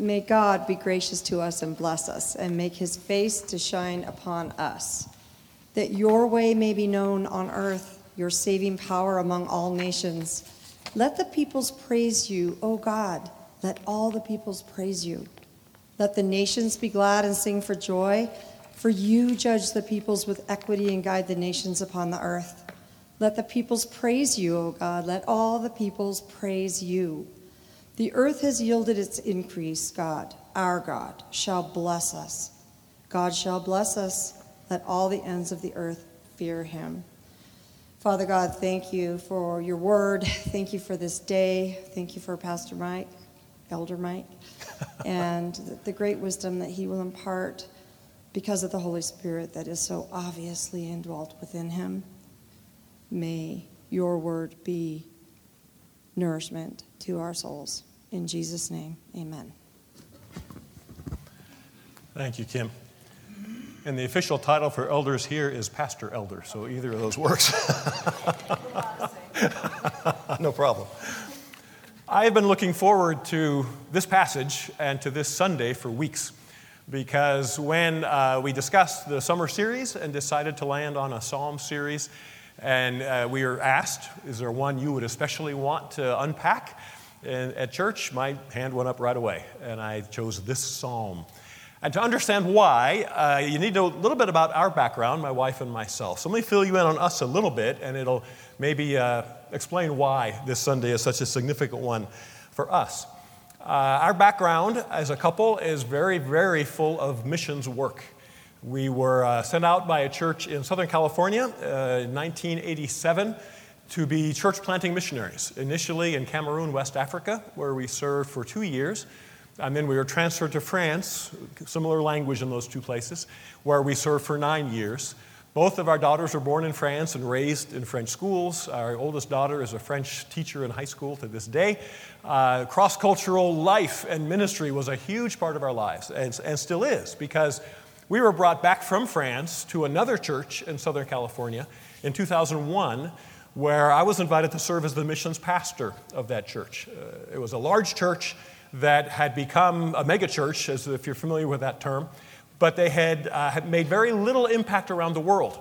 May God be gracious to us and bless us, and make his face to shine upon us, that your way may be known on earth, your saving power among all nations. Let the peoples praise you, O God. Let all the peoples praise you. Let the nations be glad and sing for joy, for you judge the peoples with equity and guide the nations upon the earth. Let the peoples praise you, O God. Let all the peoples praise you. The earth has yielded its increase, God, our God, shall bless us. God shall bless us. Let all the ends of the earth fear him. Father God, thank you for your word. Thank you for this day. Thank you for Pastor Mike, Elder Mike, and the great wisdom that he will impart because of the Holy Spirit that is so obviously indwelt within him. May your word be nourishment to our souls. In Jesus' name, amen. Thank you, Kim. And the official title for elders here is pastor elder, so either of those works. no problem. I have been looking forward to this passage and to this Sunday for weeks because when uh, we discussed the summer series and decided to land on a psalm series, and uh, we were asked, is there one you would especially want to unpack? And at church, my hand went up right away, and I chose this psalm. And to understand why, uh, you need to know a little bit about our background, my wife and myself. So let me fill you in on us a little bit, and it'll maybe uh, explain why this Sunday is such a significant one for us. Uh, our background as a couple is very, very full of missions work. We were uh, sent out by a church in Southern California uh, in 1987 to be church planting missionaries, initially in Cameroon, West Africa, where we served for two years. And then we were transferred to France, similar language in those two places, where we served for nine years. Both of our daughters were born in France and raised in French schools. Our oldest daughter is a French teacher in high school to this day. Uh, Cross cultural life and ministry was a huge part of our lives and, and still is because we were brought back from France to another church in Southern California in 2001 where I was invited to serve as the missions pastor of that church. Uh, it was a large church that had become a megachurch, as if you're familiar with that term, but they had, uh, had made very little impact around the world.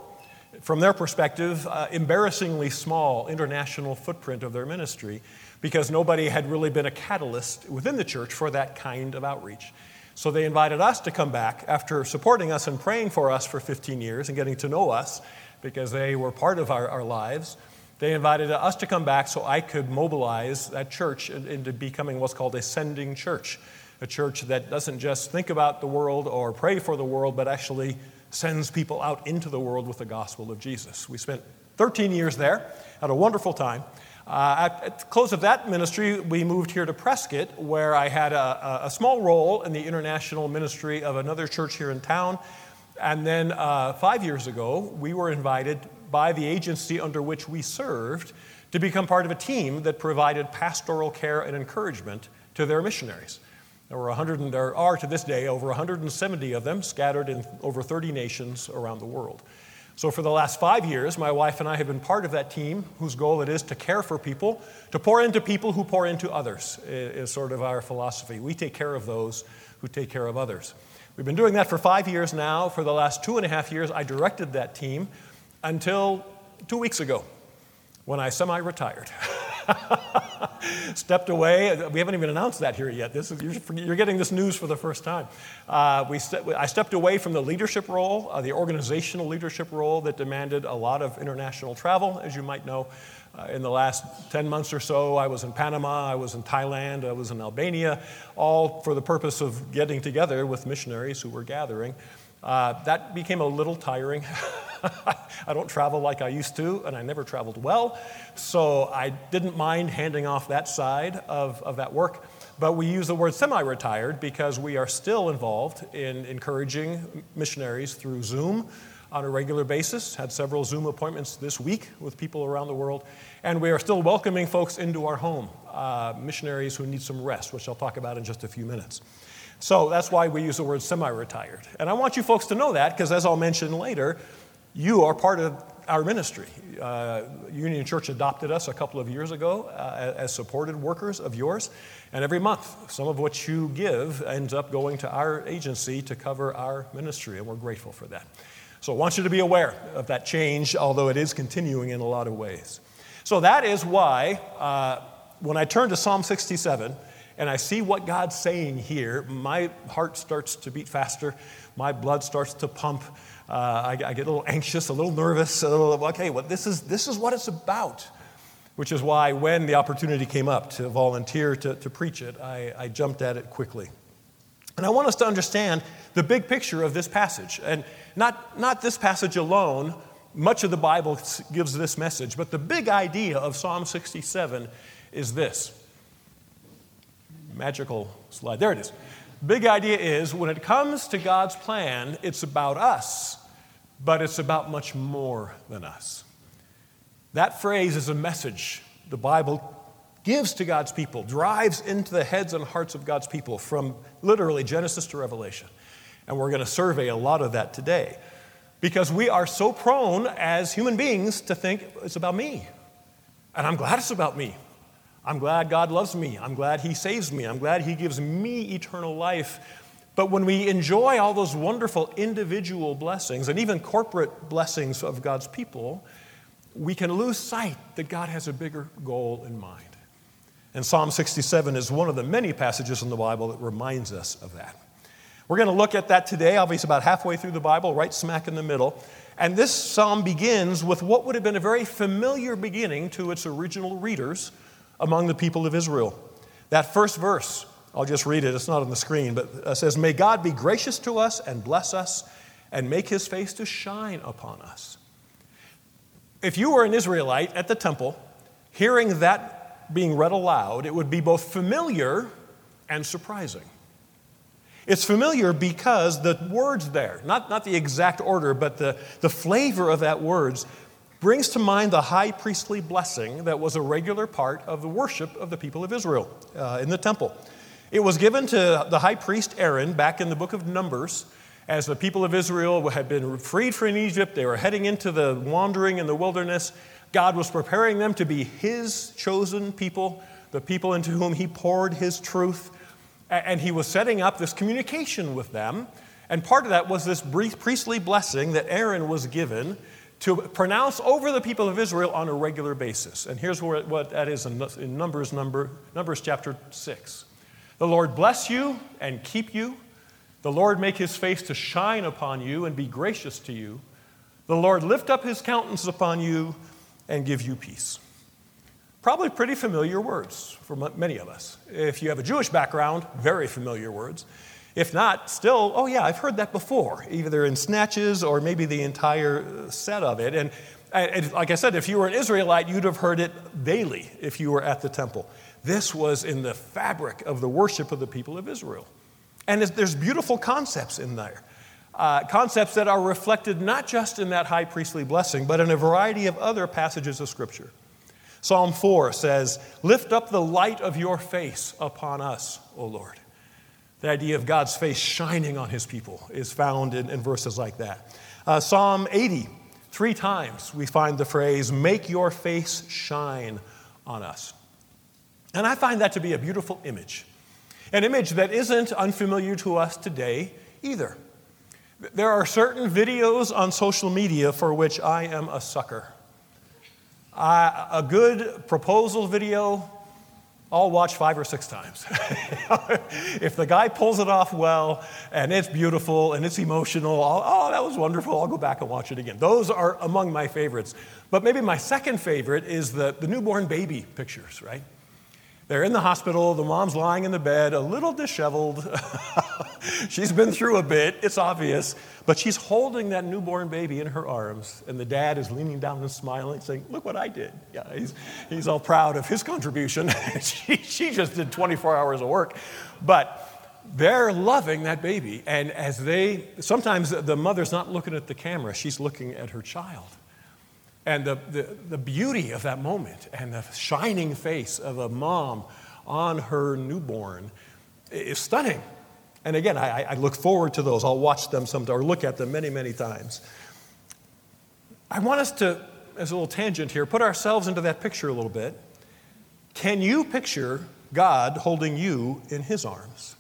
From their perspective, uh, embarrassingly small international footprint of their ministry because nobody had really been a catalyst within the church for that kind of outreach. So they invited us to come back after supporting us and praying for us for 15 years and getting to know us because they were part of our, our lives. They invited us to come back so I could mobilize that church into becoming what's called a sending church, a church that doesn't just think about the world or pray for the world, but actually sends people out into the world with the gospel of Jesus. We spent 13 years there, had a wonderful time. Uh, at, the close of that ministry, we moved here to Prescott, where I had a, a, small role in the international ministry of another church here in town. And then uh, five years ago, we were invited by the agency under which we served to become part of a team that provided pastoral care and encouragement to their missionaries. There were 100, and there are to this day over 170 of them scattered in over 30 nations around the world. So, for the last five years, my wife and I have been part of that team whose goal it is to care for people, to pour into people who pour into others, is sort of our philosophy. We take care of those who take care of others. We've been doing that for five years now. For the last two and a half years, I directed that team until two weeks ago when I semi retired. Stepped away. We haven't even announced that here yet. This is, you're, getting this news for the first time. Uh, we I stepped away from the leadership role, uh, the organizational leadership role that demanded a lot of international travel, as you might know. Uh, in the last 10 months or so, I was in Panama, I was in Thailand, I was in Albania, all for the purpose of getting together with missionaries who were gathering. Uh, that became a little tiring. I don't travel like I used to, and I never traveled well, so I didn't mind handing off that side of, of that work. But we use the word semi retired because we are still involved in encouraging missionaries through Zoom on a regular basis. Had several Zoom appointments this week with people around the world. And we are still welcoming folks into our home, uh, missionaries who need some rest, which I'll talk about in just a few minutes. So that's why we use the word semi retired. And I want you folks to know that because, as I'll mention later, you are part of our ministry. Uh, Union Church adopted us a couple of years ago uh, as supported workers of yours. And every month, some of what you give ends up going to our agency to cover our ministry, and we're grateful for that. So I want you to be aware of that change, although it is continuing in a lot of ways. So that is why uh, when I turn to Psalm 67 and I see what God's saying here, my heart starts to beat faster, my blood starts to pump. Uh, I, I, get a little anxious, a little nervous, a little, okay, well, this is, this is what it's about. Which is why, when the opportunity came up to volunteer to, to preach it, I, I jumped at it quickly. And I want us to understand the big picture of this passage. And not, not this passage alone, much of the Bible gives this message, but the big idea of Psalm 67 is this. Magical slide. There it is. Big idea is when it comes to God's plan, it's about us, but it's about much more than us. That phrase is a message the Bible gives to God's people, drives into the heads and hearts of God's people from literally Genesis to Revelation. And we're going to survey a lot of that today because we are so prone as human beings to think it's about me. And I'm glad it's about me. I'm glad God loves me. I'm glad He saves me. I'm glad He gives me eternal life. But when we enjoy all those wonderful individual blessings and even corporate blessings of God's people, we can lose sight that God has a bigger goal in mind. And Psalm 67 is one of the many passages in the Bible that reminds us of that. We're going to look at that today, obviously, about halfway through the Bible, right smack in the middle. And this psalm begins with what would have been a very familiar beginning to its original readers among the people of Israel. That first verse, I'll just read it, it's not on the screen, but it says, May God be gracious to us and bless us and make his face to shine upon us. If you were an Israelite at the temple, hearing that being read aloud, it would be both familiar and surprising. It's familiar because the words there, not, not the exact order, but the, the flavor of that words, brings to mind the high priestly blessing that was a regular part of the worship of the people of Israel uh, in the temple. It was given to the high priest Aaron back in the book of Numbers as the people of Israel had been freed from Egypt, they were heading into the wandering in the wilderness. God was preparing them to be His chosen people, the people into whom He poured His truth. And He was setting up this communication with them. And part of that was this priestly blessing that Aaron was given to pronounce over the people of Israel on a regular basis. And here's what that is in Numbers, number, Numbers chapter 6. The Lord bless you and keep you. The Lord make his face to shine upon you and be gracious to you. The Lord lift up his countenance upon you and give you peace. Probably pretty familiar words for many of us. If you have a Jewish background, very familiar words. If not, still, oh yeah, I've heard that before, either in snatches or maybe the entire set of it. And, and like I said, if you were an Israelite, you'd have heard it daily if you were at the temple. This was in the fabric of the worship of the people of Israel. And there's beautiful concepts in there. Uh, concepts that are reflected not just in that high priestly blessing, but in a variety of other passages of Scripture. Psalm 4 says, Lift up the light of your face upon us, O Lord. The idea of God's face shining on his people is found in, in verses like that. Uh, Psalm 80, three times we find the phrase, Make your face shine on us. And I find that to be a beautiful image. An image that isn't unfamiliar to us today either. There are certain videos on social media for which I am a sucker. Uh, a good proposal video, I'll watch five or six times. if the guy pulls it off well and it's beautiful and it's emotional, I'll, oh, that was wonderful, I'll go back and watch it again. Those are among my favorites. But maybe my second favorite is the, the newborn baby pictures, right? They're in the hospital. The mom's lying in the bed, a little disheveled. she's been through a bit, it's obvious. But she's holding that newborn baby in her arms, and the dad is leaning down and smiling, saying, Look what I did. Yeah, he's, he's all proud of his contribution. she, she just did 24 hours of work. But they're loving that baby. And as they, sometimes the mother's not looking at the camera, she's looking at her child. And the, the, the beauty of that moment and the shining face of a mom on her newborn is stunning. And again, I, I look forward to those. I'll watch them sometime or look at them many, many times. I want us to, as a little tangent here, put ourselves into that picture a little bit. Can you picture God holding you in His arms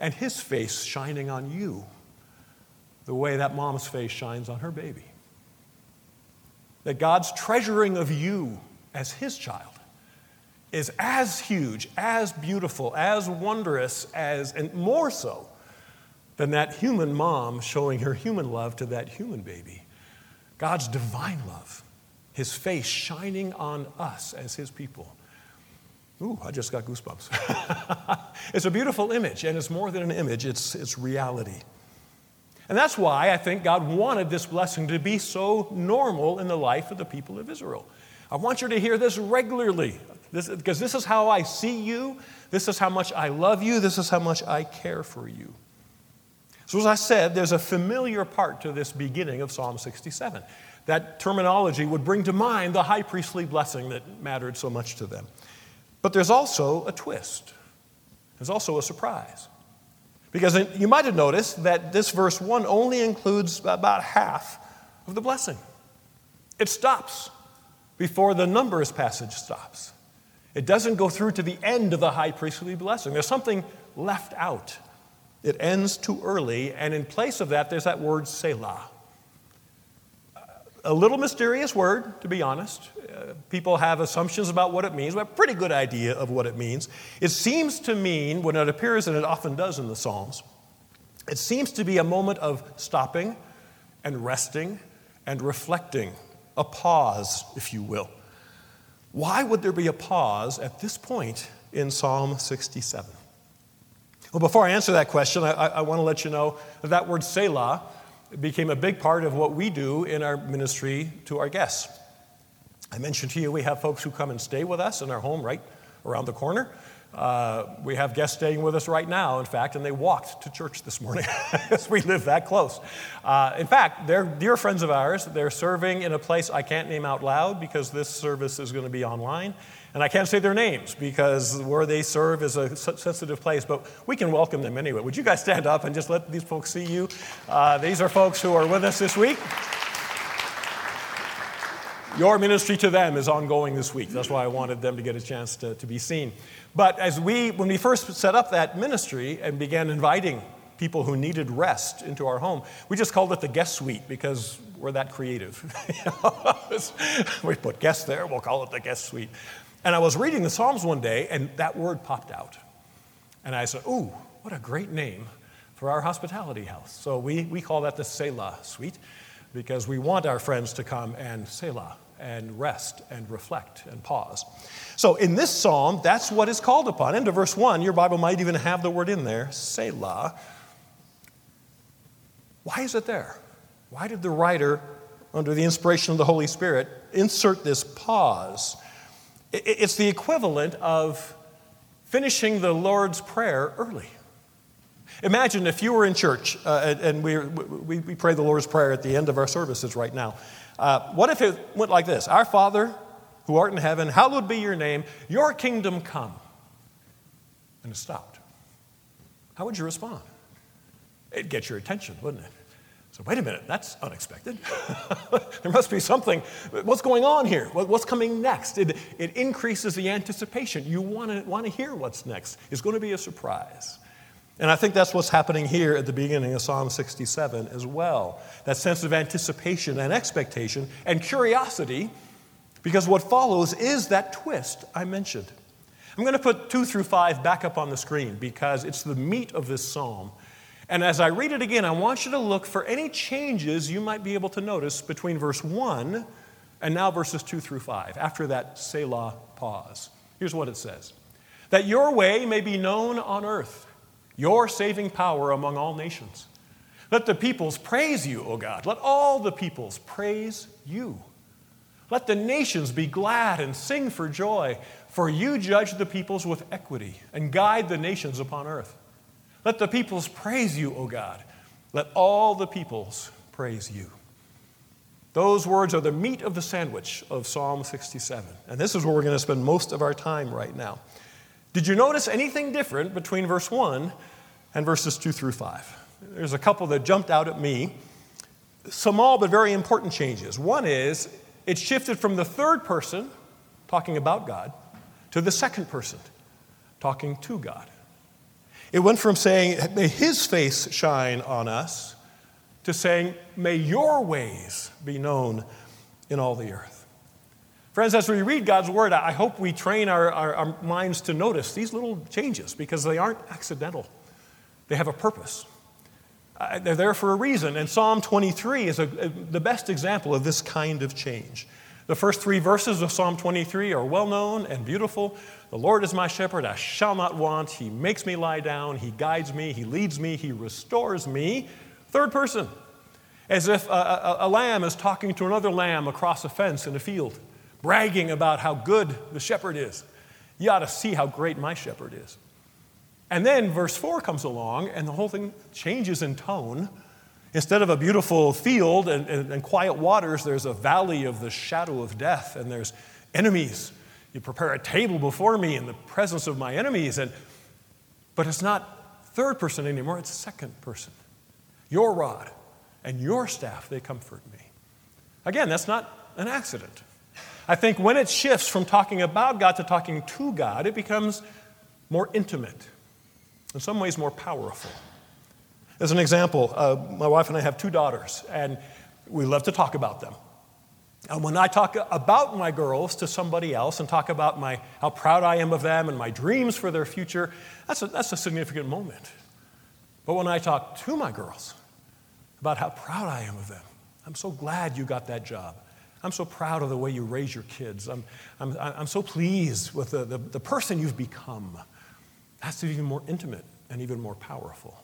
and His face shining on you the way that mom's face shines on her baby? That God's treasuring of you as His child is as huge, as beautiful, as wondrous, as, and more so than that human mom showing her human love to that human baby. God's divine love, His face shining on us as His people. Ooh, I just got goosebumps. it's a beautiful image, and it's more than an image, it's, it's reality. And that's why I think God wanted this blessing to be so normal in the life of the people of Israel. I want you to hear this regularly this, because this is how I see you, this is how much I love you, this is how much I care for you. So, as I said, there's a familiar part to this beginning of Psalm 67. That terminology would bring to mind the high priestly blessing that mattered so much to them. But there's also a twist, there's also a surprise. Because you might have noticed that this verse 1 only includes about half of the blessing. It stops before the Numbers passage stops. It doesn't go through to the end of the high priestly blessing. There's something left out. It ends too early, and in place of that, there's that word Selah. A little mysterious word, to be honest. Uh, people have assumptions about what it means. We have a pretty good idea of what it means. It seems to mean, when it appears, and it often does in the Psalms, it seems to be a moment of stopping and resting and reflecting, a pause, if you will. Why would there be a pause at this point in Psalm 67? Well, before I answer that question, I, I want to let you know that that word Selah became a big part of what we do in our ministry to our guests. I mentioned to you we have folks who come and stay with us in our home right around the corner. Uh, we have guests staying with us right now, in fact, and they walked to church this morning because we live that close. Uh, in fact, they're dear friends of ours. They're serving in a place I can't name out loud because this service is going to be online. And I can't say their names because where they serve is a sensitive place, but we can welcome them anyway. Would you guys stand up and just let these folks see you? Uh, these are folks who are with us this week. Your ministry to them is ongoing this week. That's why I wanted them to get a chance to, to be seen. But as we, when we first set up that ministry and began inviting people who needed rest into our home, we just called it the guest suite because we're that creative. we put guests there, we'll call it the guest suite. And I was reading the Psalms one day, and that word popped out. And I said, Ooh, what a great name for our hospitality house. So we, we call that the Selah suite because we want our friends to come and Selah and rest and reflect and pause. So in this psalm, that's what is called upon. Into verse 1, your Bible might even have the word in there, Selah. Why is it there? Why did the writer, under the inspiration of the Holy Spirit, insert this pause? It's the equivalent of finishing the Lord's Prayer early. Imagine if you were in church, uh, and we, we, we, pray the Lord's Prayer at the end of our services right now. Uh, what if it went like this Our Father, who art in heaven, hallowed be your name, your kingdom come. And it stopped. How would you respond? It'd get your attention, wouldn't it? So, wait a minute, that's unexpected. there must be something. What's going on here? What's coming next? It, it increases the anticipation. You want to want to hear what's next. It's going to be a surprise. And I think that's what's happening here at the beginning of Psalm 67 as well. That sense of anticipation and expectation and curiosity, because what follows is that twist I mentioned. I'm going to put two through five back up on the screen because it's the meat of this psalm. And as I read it again, I want you to look for any changes you might be able to notice between verse 1 and now verses 2 through 5, after that Selah pause. Here's what it says That your way may be known on earth, your saving power among all nations. Let the peoples praise you, O God. Let all the peoples praise you. Let the nations be glad and sing for joy, for you judge the peoples with equity and guide the nations upon earth. Let the peoples praise you, O God. Let all the peoples praise you. Those words are the meat of the sandwich of Psalm 67. And this is where we're going to spend most of our time right now. Did you notice anything different between verse 1 and verses 2 through 5? There's a couple that jumped out at me. small but very important changes. One is it shifted from the third person, talking about God, to the second person, talking to God. It went from saying, May his face shine on us, to saying, May your ways be known in all the earth. Friends, as we read God's word, I hope we train our, our, our minds to notice these little changes because they aren't accidental, they have a purpose. Uh, they're there for a reason. And Psalm 23 is a, a, the best example of this kind of change. The first three verses of Psalm 23 are well known and beautiful. The Lord is my shepherd, I shall not want. He makes me lie down, He guides me, He leads me, He restores me. Third person, as if a, a, a lamb is talking to another lamb across a fence in a field, bragging about how good the shepherd is. You ought to see how great my shepherd is. And then verse 4 comes along, and the whole thing changes in tone. Instead of a beautiful field and, and, and, quiet waters, there's a valley of the shadow of death, and there's enemies. You prepare a table before me in the presence of my enemies. And, but it's not third person anymore, it's second person. Your rod and your staff, they comfort me. Again, that's not an accident. I think when it shifts from talking about God to talking to God, it becomes more intimate in some ways more powerful. As an example, uh, my wife and I have two daughters, and we love to talk about them. And when I talk about my girls to somebody else and talk about my, how proud I am of them and my dreams for their future, that's a, that's a significant moment. But when I talk to my girls about how proud I am of them, I'm so glad you got that job. I'm so proud of the way you raise your kids. I'm, I'm, I'm so pleased with the, the, the person you've become. That's even more intimate and even more powerful.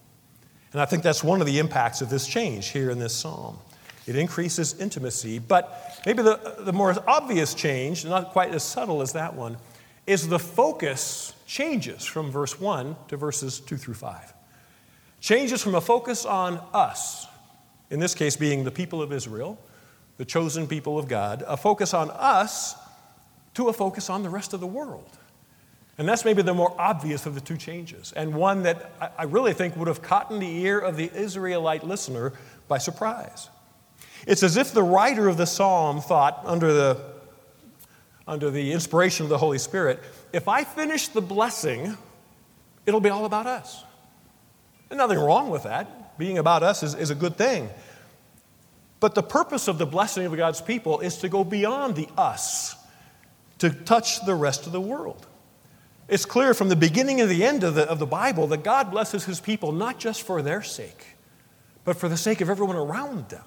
And I think that's one of the impacts of this change here in this psalm. It increases intimacy, but maybe the, the more obvious change, not quite as subtle as that one, is the focus changes from verse 1 to verses 2 through 5. Changes from a focus on us, in this case being the people of Israel, the chosen people of God, a focus on us to a focus on the rest of the world. And that's maybe the more obvious of the two changes, and one that I really think would have caught in the ear of the Israelite listener by surprise. It's as if the writer of the psalm thought, under the, under the inspiration of the Holy Spirit, if I finish the blessing, it'll be all about us. And nothing wrong with that. Being about us is, is a good thing. But the purpose of the blessing of God's people is to go beyond the us, to touch the rest of the world. It's clear from the beginning and the end of the, of the Bible that God blesses his people not just for their sake, but for the sake of everyone around them.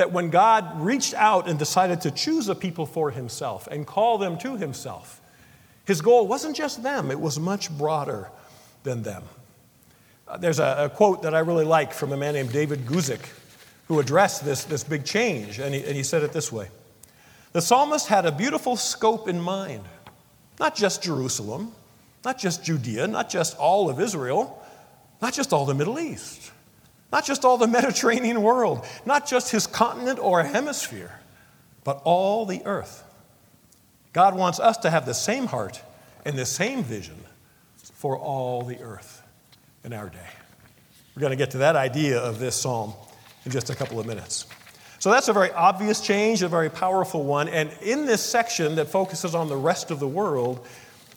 That when God reached out and decided to choose a people for himself and call them to himself, his goal wasn't just them, it was much broader than them. Uh, there's a, a, quote that I really like from a man named David Guzik who addressed this, this big change, and he, and he said it this way The psalmist had a beautiful scope in mind not just Jerusalem, not just Judea, not just all of Israel, not just all the Middle East, not just all the Mediterranean world, not just his continent or hemisphere, but all the earth. God wants us to have the same heart and the same vision for all the earth in our day. We're going to get to that idea of this psalm in just a couple of minutes. So that's a very obvious change, a very powerful one. And in this section that focuses on the rest of the world,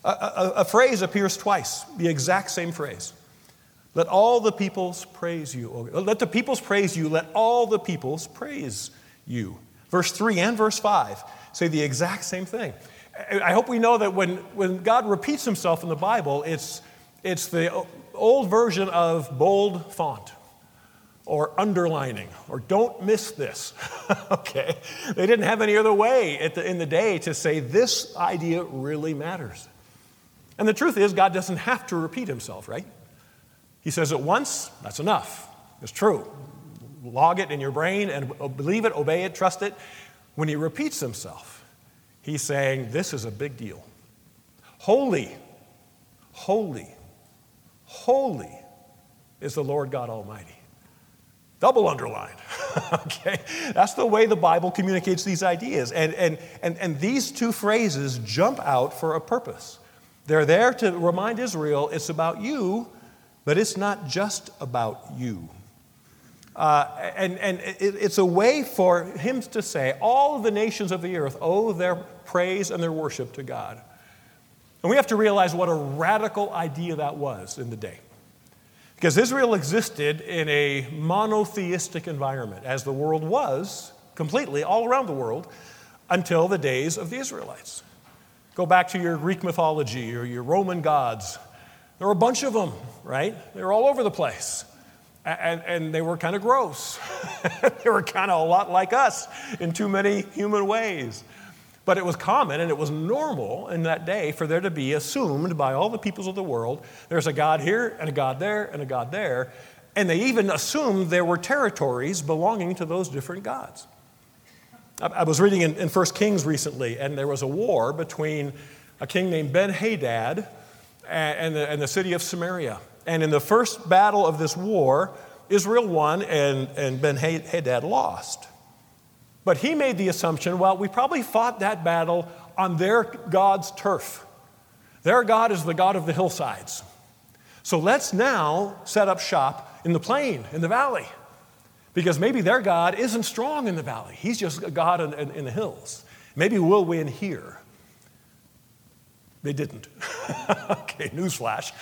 a, a, a phrase appears twice, the exact same phrase. Let all the peoples praise you. Let the peoples praise you. Let all the peoples praise you. Verse 3 and verse 5 say the exact same thing. I hope we know that when, when God repeats himself in the Bible, it's, it's the old version of bold font or underlining or don't miss this. okay? They didn't have any other way the, in the day to say this idea really matters. And the truth is, God doesn't have to repeat himself, right? He says it once, that's enough. It's true. Log it in your brain and believe it, obey it, trust it. When he repeats himself, he's saying, This is a big deal. Holy, holy, holy is the Lord God Almighty double underlined. okay? That's the way the Bible communicates these ideas. And, and, and, and these two phrases jump out for a purpose. They're there to remind Israel it's about you, but it's not just about you. Uh, and and it, it's a way for him to say, all the nations of the earth owe their praise and their worship to God. And we have to realize what a radical idea that was in the day. Because Israel existed in a monotheistic environment, as the world was completely all around the world until the days of the Israelites. Go back to your Greek mythology or your Roman gods. There were a bunch of them, right? They were all over the place. And, and they were kind of gross. they were kind of a lot like us in too many human ways. But it was common and it was normal in that day for there to be assumed by all the peoples of the world there's a God here and a God there and a God there. And they even assumed there were territories belonging to those different gods. I was reading in, in 1 Kings recently, and there was a war between a king named Ben Hadad and the, and the city of Samaria. And in the first battle of this war, Israel won and, and Ben Hadad lost. But he made the assumption well, we probably fought that battle on their God's turf. Their God is the God of the hillsides. So let's now set up shop in the plain, in the valley. Because maybe their God isn't strong in the valley, He's just a God in, in, in the hills. Maybe we'll win here. They didn't. okay, newsflash.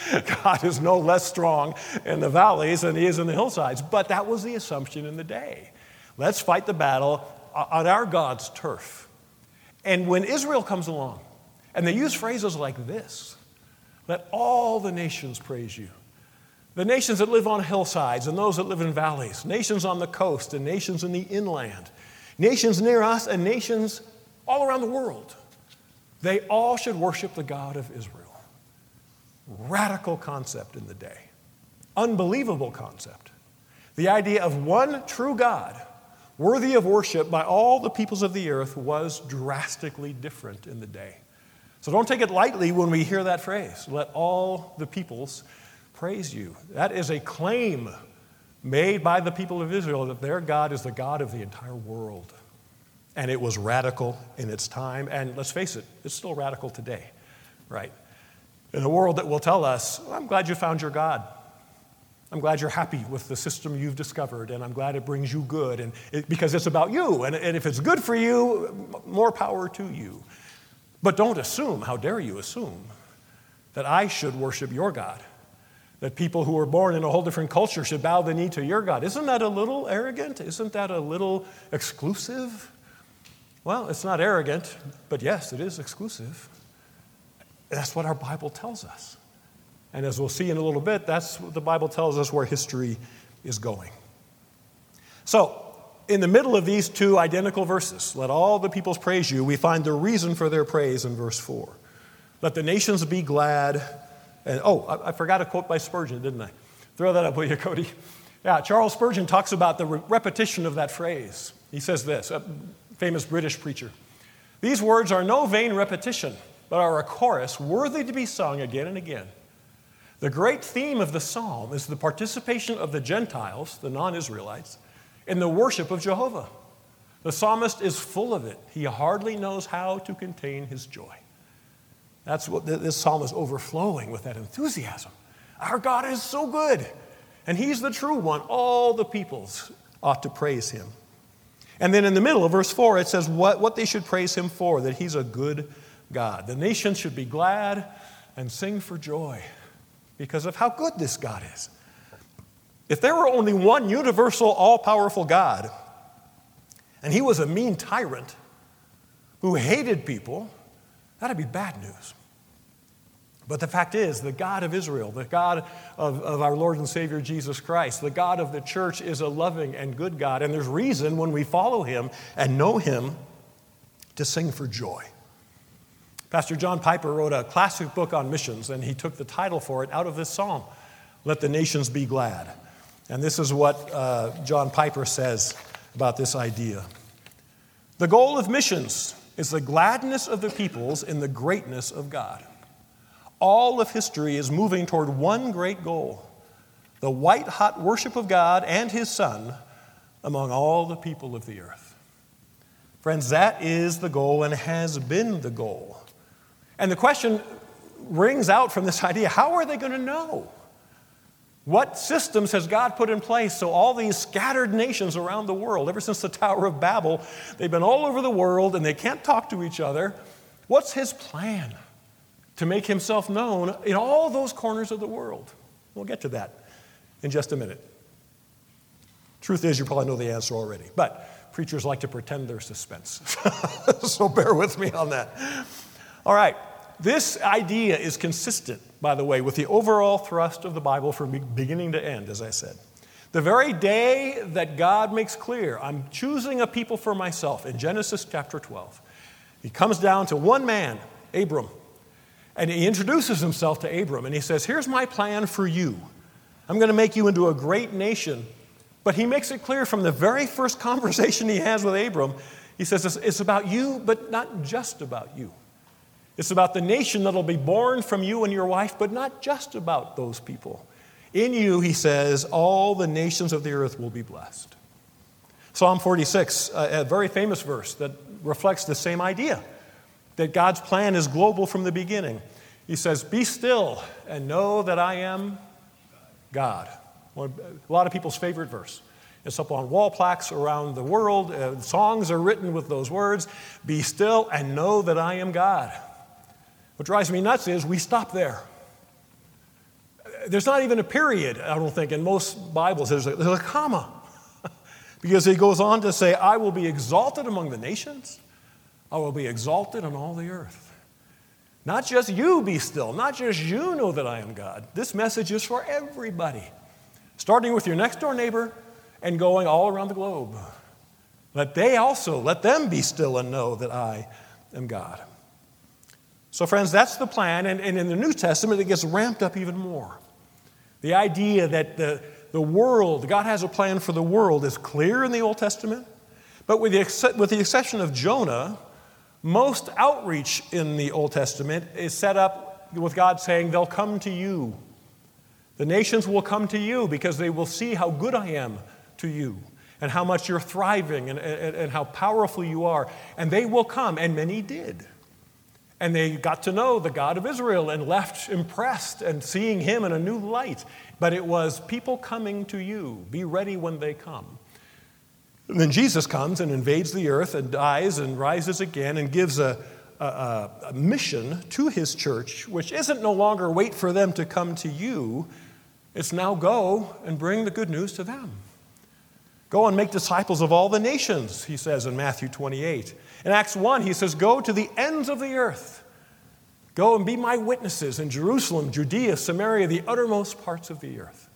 God is no less strong in the valleys than he is in the hillsides. But that was the assumption in the day. Let's fight the battle on our God's turf. And when Israel comes along, and they use phrases like this let all the nations praise you. The nations that live on hillsides and those that live in valleys, nations on the coast and nations in the inland, nations near us and nations all around the world, they all should worship the God of Israel. Radical concept in the day, unbelievable concept. The idea of one true God, worthy of worship by all the peoples of the earth, was drastically different in the day. So don't take it lightly when we hear that phrase let all the peoples praise you. That is a claim made by the people of Israel that their God is the God of the entire world. And it was radical in its time, and let's face it, it's still radical today, right? In a world that will tell us, I'm glad you found your God. I'm glad you're happy with the system you've discovered, and I'm glad it brings you good, and it, because it's about you. And, and if it's good for you, more power to you. But don't assume, how dare you assume, that I should worship your God that people who are born in a whole different culture should bow the knee to your God. Isn't that a little arrogant? Isn't that a little exclusive? Well, it's not arrogant, but yes, it is exclusive. That's what our Bible tells us. And as we'll see in a little bit, that's what the Bible tells us where history is going. So, in the middle of these two identical verses, let all the peoples praise you, we find the reason for their praise in verse 4. Let the nations be glad and oh, I, I forgot a quote by Spurgeon, didn't I? Throw that up, will you, Cody? Yeah, Charles Spurgeon talks about the re- repetition of that phrase. He says this, a famous British preacher These words are no vain repetition, but are a chorus worthy to be sung again and again. The great theme of the psalm is the participation of the Gentiles, the non Israelites, in the worship of Jehovah. The psalmist is full of it. He hardly knows how to contain his joy. That's what this psalm is overflowing with that enthusiasm. Our God is so good, and He's the true one. All the peoples ought to praise Him. And then in the middle of verse 4, it says what, what they should praise Him for, that He's a good God. The nations should be glad and sing for joy because of how good this God is. If there were only one universal, all powerful God, and He was a mean tyrant who hated people, That'd be bad news. But the fact is, the God of Israel, the God of, of our Lord and Savior Jesus Christ, the God of the church is a loving and good God. And there's reason when we follow him and know him to sing for joy. Pastor John Piper wrote a classic book on missions, and he took the title for it out of this psalm Let the Nations Be Glad. And this is what uh, John Piper says about this idea. The goal of missions is the gladness of the peoples in the greatness of God. All of history is moving toward one great goal the white hot worship of God and His Son among all the people of the earth. Friends, that is the goal and has been the goal. And the question rings out from this idea how are they going to know? What systems has God put in place so all these scattered nations around the world, ever since the Tower of Babel, they've been all over the world and they can't talk to each other? What's his plan to make himself known in all those corners of the world? We'll get to that in just a minute. Truth is, you probably know the answer already, but preachers like to pretend there's suspense. so bear with me on that. All right, this idea is consistent, by the way, with the overall thrust of the Bible from beginning to end, as I said. The very day that God makes clear, I'm choosing a people for myself in Genesis chapter 12, he comes down to one man, Abram, and he introduces himself to Abram and he says, Here's my plan for you. I'm going to make you into a great nation. But he makes it clear from the very first conversation he has with Abram, he says, It's about you, but not just about you. It's about the nation that'll be born from you and your wife, but not just about those people. In you, he says, all the nations of the earth will be blessed. Psalm 46, uh, a very famous verse that reflects the same idea that God's plan is global from the beginning. He says, Be still and know that I am God. a lot of people's favorite verse. It's up on wall plaques around the world. Uh, songs are written with those words Be still and know that I am God. What drives me nuts is we stop there. There's not even a period, I don't think, in most Bibles. There's a, there's a comma. because he goes on to say, I will be exalted among the nations, I will be exalted on all the earth. Not just you be still, not just you know that I am God. This message is for everybody, starting with your next door neighbor and going all around the globe. Let they also, let them be still and know that I am God. So, friends, that's the plan. And, and in the New Testament, it gets ramped up even more. The idea that the, the world, God has a plan for the world, is clear in the Old Testament. But with the, with the exception of Jonah, most outreach in the Old Testament is set up with God saying, They'll come to you. The nations will come to you because they will see how good I am to you and how much you're thriving and, and, and how powerful you are. And they will come, and many did. And they got to know the God of Israel and left impressed and seeing him in a new light. But it was people coming to you. Be ready when they come. And then Jesus comes and invades the earth and dies and rises again and gives a, a, a, mission to his church, which isn't no longer wait for them to come to you, it's now go and bring the good news to them. Go and make disciples of all the nations, he says in Matthew 28. In Acts 1, he says, Go to the ends of the earth. Go and be my witnesses in Jerusalem, Judea, Samaria, the uttermost parts of the earth.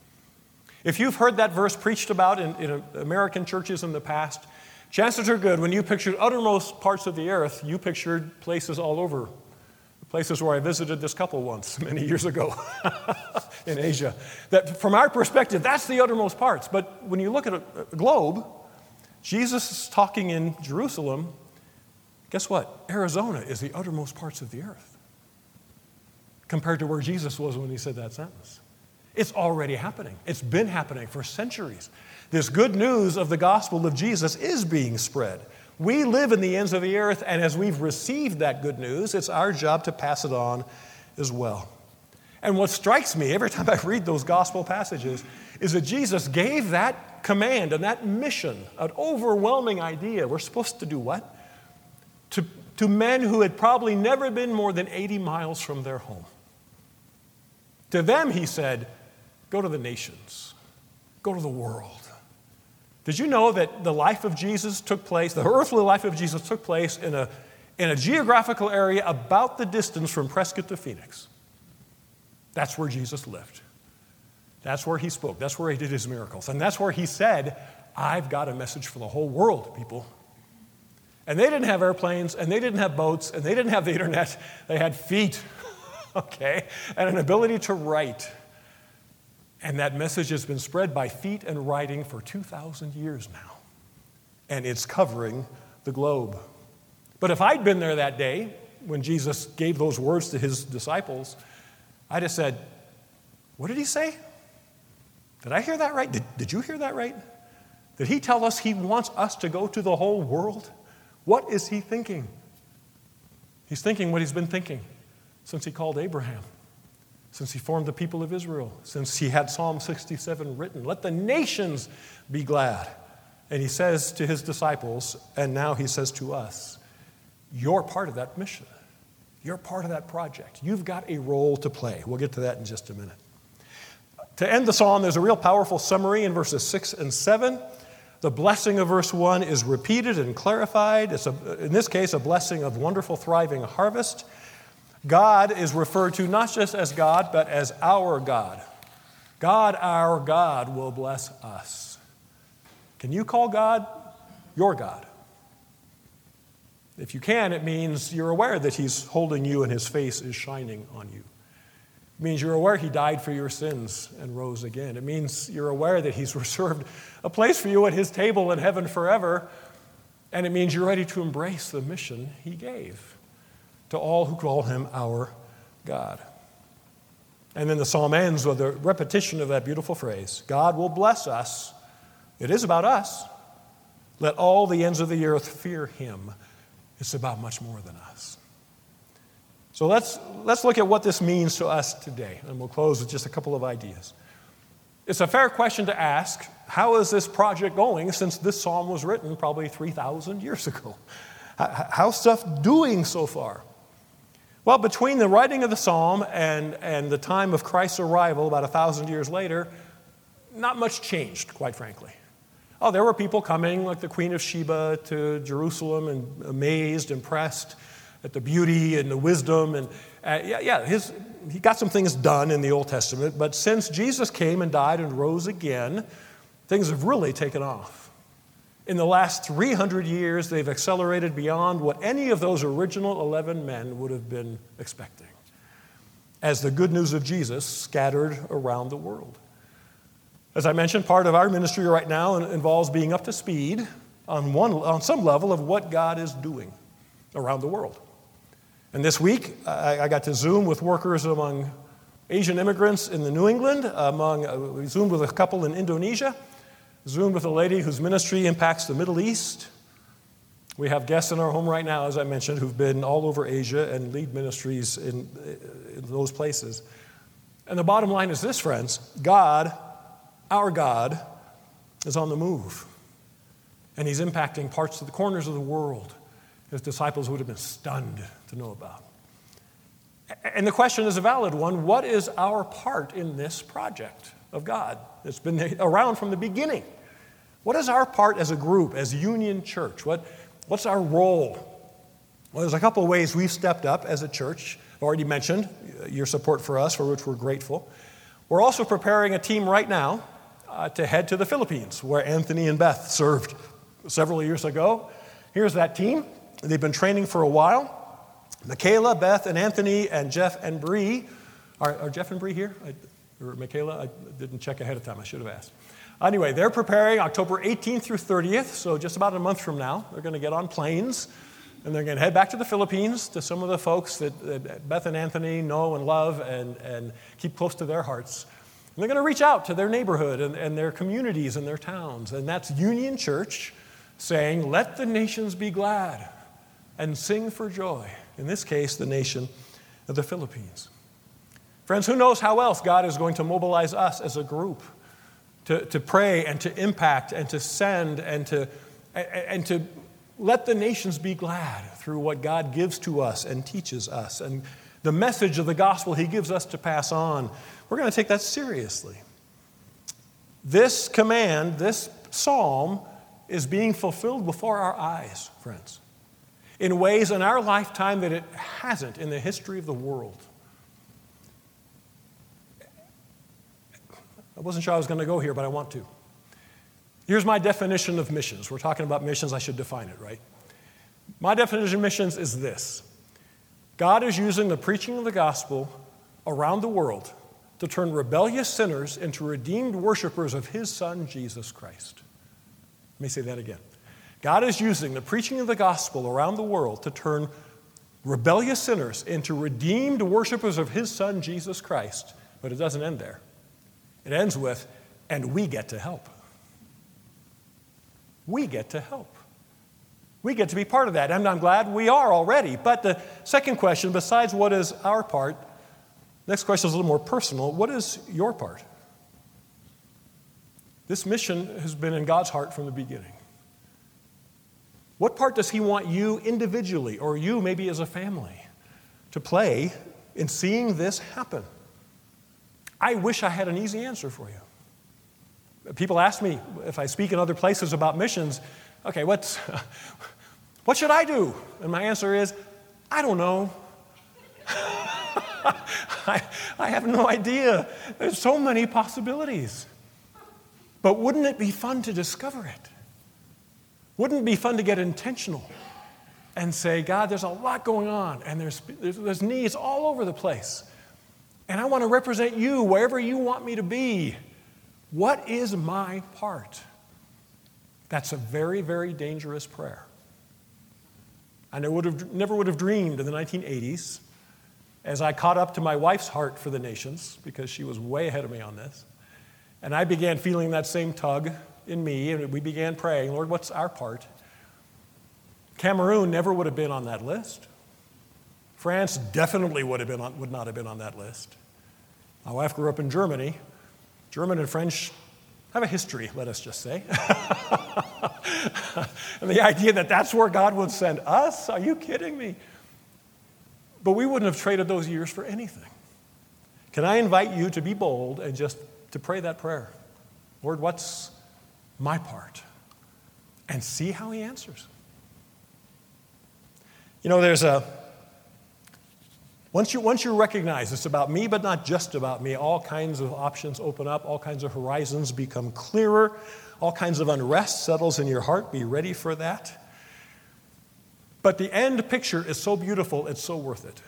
If you've heard that verse preached about in, in American churches in the past, chances are good when you pictured uttermost parts of the earth, you pictured places all over. Places where I visited this couple once many years ago in Asia. That from our perspective, that's the uttermost parts. But when you look at a, a globe, Jesus is talking in Jerusalem Guess what? Arizona is the uttermost parts of the earth compared to where Jesus was when he said that sentence. It's already happening. It's been happening for centuries. This good news of the gospel of Jesus is being spread. We live in the ends of the earth, and as we've received that good news, it's our job to pass it on as well. And what strikes me every time I read those gospel passages is that Jesus gave that command and that mission, an overwhelming idea. We're supposed to do what? to, to men who had probably never been more than 80 miles from their home. To them, he said, Go to the nations, go to the world. Did you know that the life of Jesus took place, the earthly life of Jesus took place in a, in a geographical area about the distance from Prescott to Phoenix? That's where Jesus lived. That's where he spoke. That's where he did his miracles. And that's where he said, I've got a message for the whole world, people. And they didn't have airplanes, and they didn't have boats, and they didn't have the internet. They had feet, okay, and an ability to write. And that message has been spread by feet and writing for 2,000 years now. And it's covering the globe. But if I'd been there that day when Jesus gave those words to his disciples, I'd have said, What did he say? Did I hear that right? Did, did you hear that right? Did he tell us he wants us to go to the whole world? What is he thinking? He's thinking what he's been thinking since he called Abraham, since he formed the people of Israel, since he had Psalm 67 written. Let the nations be glad. And he says to his disciples, and now he says to us, You're part of that mission. You're part of that project. You've got a role to play. We'll get to that in just a minute. To end the psalm, there's a real powerful summary in verses 6 and 7. The blessing of verse 1 is repeated and clarified. It's, a, in this case, a blessing of wonderful, thriving harvest. God is referred to not just as God, but as our God. God, our God, will bless us. Can you call God your God? If you can, it means you're aware that He's holding you and His face is shining on you. It means you're aware He died for your sins and rose again. It means you're aware that He's reserved a place for you at His table in heaven forever. And it means you're ready to embrace the mission He gave to all who call Him our God. And then the psalm ends with a repetition of that beautiful phrase God will bless us. It is about us. Let all the ends of the earth fear Him. It's about much more than us. So let's, let's look at what this means to us today, and we'll close with just a couple of ideas. It's a fair question to ask how is this project going since this psalm was written probably 3,000 years ago? How's stuff doing so far? Well, between the writing of the psalm and, and the time of Christ's arrival, about a thousand years later, not much changed, quite frankly. Oh, there were people coming, like the Queen of Sheba, to Jerusalem and amazed, impressed at the beauty and the wisdom. And uh, yeah, yeah his, he got some things done in the Old Testament, but since Jesus came and died and rose again, things have really taken off. In the last 300 years, they've accelerated beyond what any of those original 11 men would have been expecting as the good news of Jesus scattered around the world. As I mentioned, part of our ministry right now involves being up to speed on, one, on some level of what God is doing around the world. And this week, I, I got to Zoom with workers among Asian immigrants in the New England, among, uh, we Zoomed with a couple in Indonesia, Zoomed with a lady whose ministry impacts the Middle East. We have guests in our home right now, as I mentioned, who've been all over Asia and lead ministries in, in those places. And the bottom line is this, friends God, our God, is on the move. And he's impacting parts of the corners of the world his disciples would have been stunned to know about. And the question is a valid one what is our part in this project of God that's been around from the beginning? What is our part as a group, as Union Church? What, what's our role? Well, there's a couple of ways we've stepped up as a church. I've already mentioned your support for us, for which we're grateful. We're also preparing a team right now uh, to head to the Philippines, where Anthony and Beth served several years ago. Here's that team. They've been training for a while. Michaela, Beth, and Anthony, and Jeff and Bree. Are, are Jeff and Bree here? I, or Michaela? I didn't check ahead of time. I should have asked. Anyway, they're preparing October 18th through 30th, so just about a month from now. They're going to get on planes and they're going to head back to the Philippines to some of the folks that, that Beth and Anthony know and love and, and keep close to their hearts. And they're going to reach out to their neighborhood and, and their communities and their towns. And that's Union Church saying, Let the nations be glad and sing for joy. In this case, the nation of the Philippines. Friends, who knows how else God is going to mobilize us as a group to, to pray and to impact and to send and to, and to let the nations be glad through what God gives to us and teaches us and the message of the gospel He gives us to pass on. We're going to take that seriously. This command, this psalm, is being fulfilled before our eyes, friends in ways in our lifetime that it hasn't in the history of the world. I wasn't sure I was going to go here, but I want to. Here's my definition of missions. We're talking about missions, I should define it, right? My definition of missions is this God is using the preaching of the gospel around the world to turn rebellious sinners into redeemed worshipers of his son, Jesus Christ. Let me say that again. God is using the preaching of the gospel around the world to turn rebellious sinners into redeemed worshipers of his son, Jesus Christ. But it doesn't end there. It ends with, and we get to help. We get to help. We get to be part of that. And I'm glad we are already. But the second question, besides what is our part, Next question is a little more personal. What is your part? This mission has been in God's heart from the beginning. What part does He want you individually, or you maybe as a family, to play in seeing this happen? I wish I had an easy answer for you. People ask me if I speak in other places about missions, okay, what's, what should I do? And my answer is, I don't know. I, I have no idea. There's so many possibilities. But wouldn't it be fun to discover it? Wouldn't it be fun to get intentional and say, God, there's a lot going on, and there's, there's, there's needs all over the place. And I want to represent you wherever you want me to be. What is my part? That's a very, very dangerous prayer. And I would have, never would have dreamed in the 1980s, as I caught up to my wife's heart for the nations, because she was way ahead of me on this, and I began feeling that same tug in me, and we began praying, Lord, what's our part? Cameroon never would have been on that list. France definitely would, have been on, would not have been on that list. My wife grew up in Germany. German and French have a history, let us just say. and the idea that that's where God would send us, are you kidding me? But we wouldn't have traded those years for anything. Can I invite you to be bold and just to pray that prayer? Lord, what's my part? And see how he answers. You know, there's a once you, once you recognize it's about me, but not just about me, all kinds of options open up, all kinds of horizons become clearer, all kinds of unrest settles in your heart. Be ready for that. But the end picture is so beautiful, it's so worth it.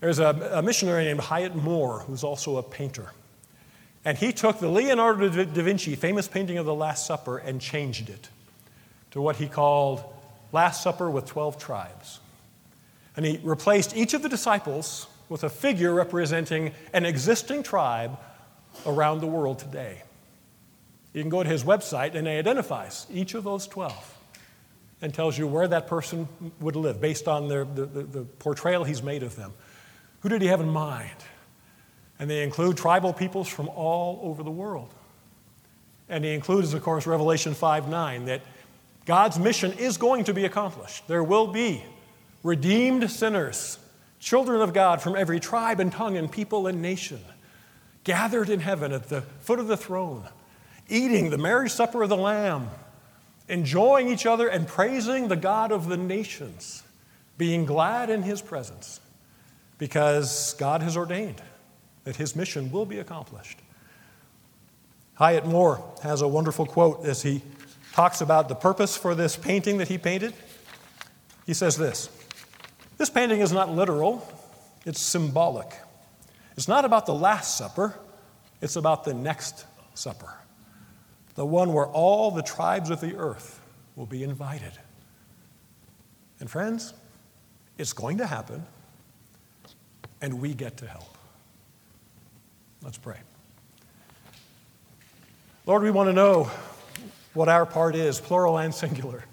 There's a, a missionary named Hyatt Moore, who's also a painter. And he took the Leonardo da Vinci famous painting of the Last Supper and changed it to what he called Last Supper with 12 tribes. And he replaced each of the disciples with a figure representing an existing tribe around the world today. You can go to his website and he identifies each of those 12 and tells you where that person would live based on their, the, the, the portrayal he's made of them. Who did he have in mind? And they include tribal peoples from all over the world. And he includes, of course, Revelation 5 9, that God's mission is going to be accomplished. There will be redeemed sinners, children of God from every tribe and tongue and people and nation, gathered in heaven at the foot of the throne, eating the marriage supper of the Lamb, enjoying each other and praising the God of the nations, being glad in his presence, because God has ordained that his mission will be accomplished. Hyatt Moore has a wonderful quote as he talks about the purpose for this painting that he painted. He says this this painting is not literal, it's symbolic. It's not about the Last Supper, it's about the next supper, the one where all the tribes of the earth will be invited. And friends, it's going to happen, and we get to help. Let's pray. Lord, we want to know what our part is, plural and singular.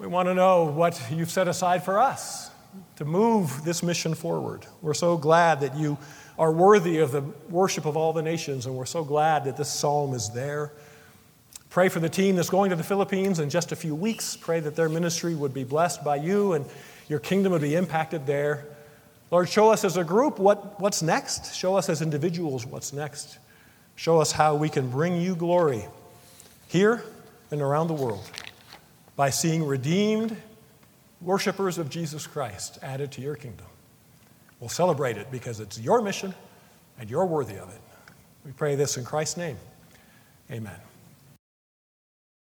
We want to know what you've set aside for us to move this mission forward. We're so glad that you are worthy of the worship of all the nations, and we're so glad that this psalm is there. Pray for the team that's going to the Philippines in just a few weeks. Pray that their ministry would be blessed by you and your kingdom would be impacted there. Lord, show us as a group what, what's next. Show us as individuals what's next. Show us how we can bring you glory here and around the world by seeing redeemed worshipers of Jesus Christ added to your kingdom. We'll celebrate it because it's your mission and you're worthy of it. We pray this in Christ's name. Amen.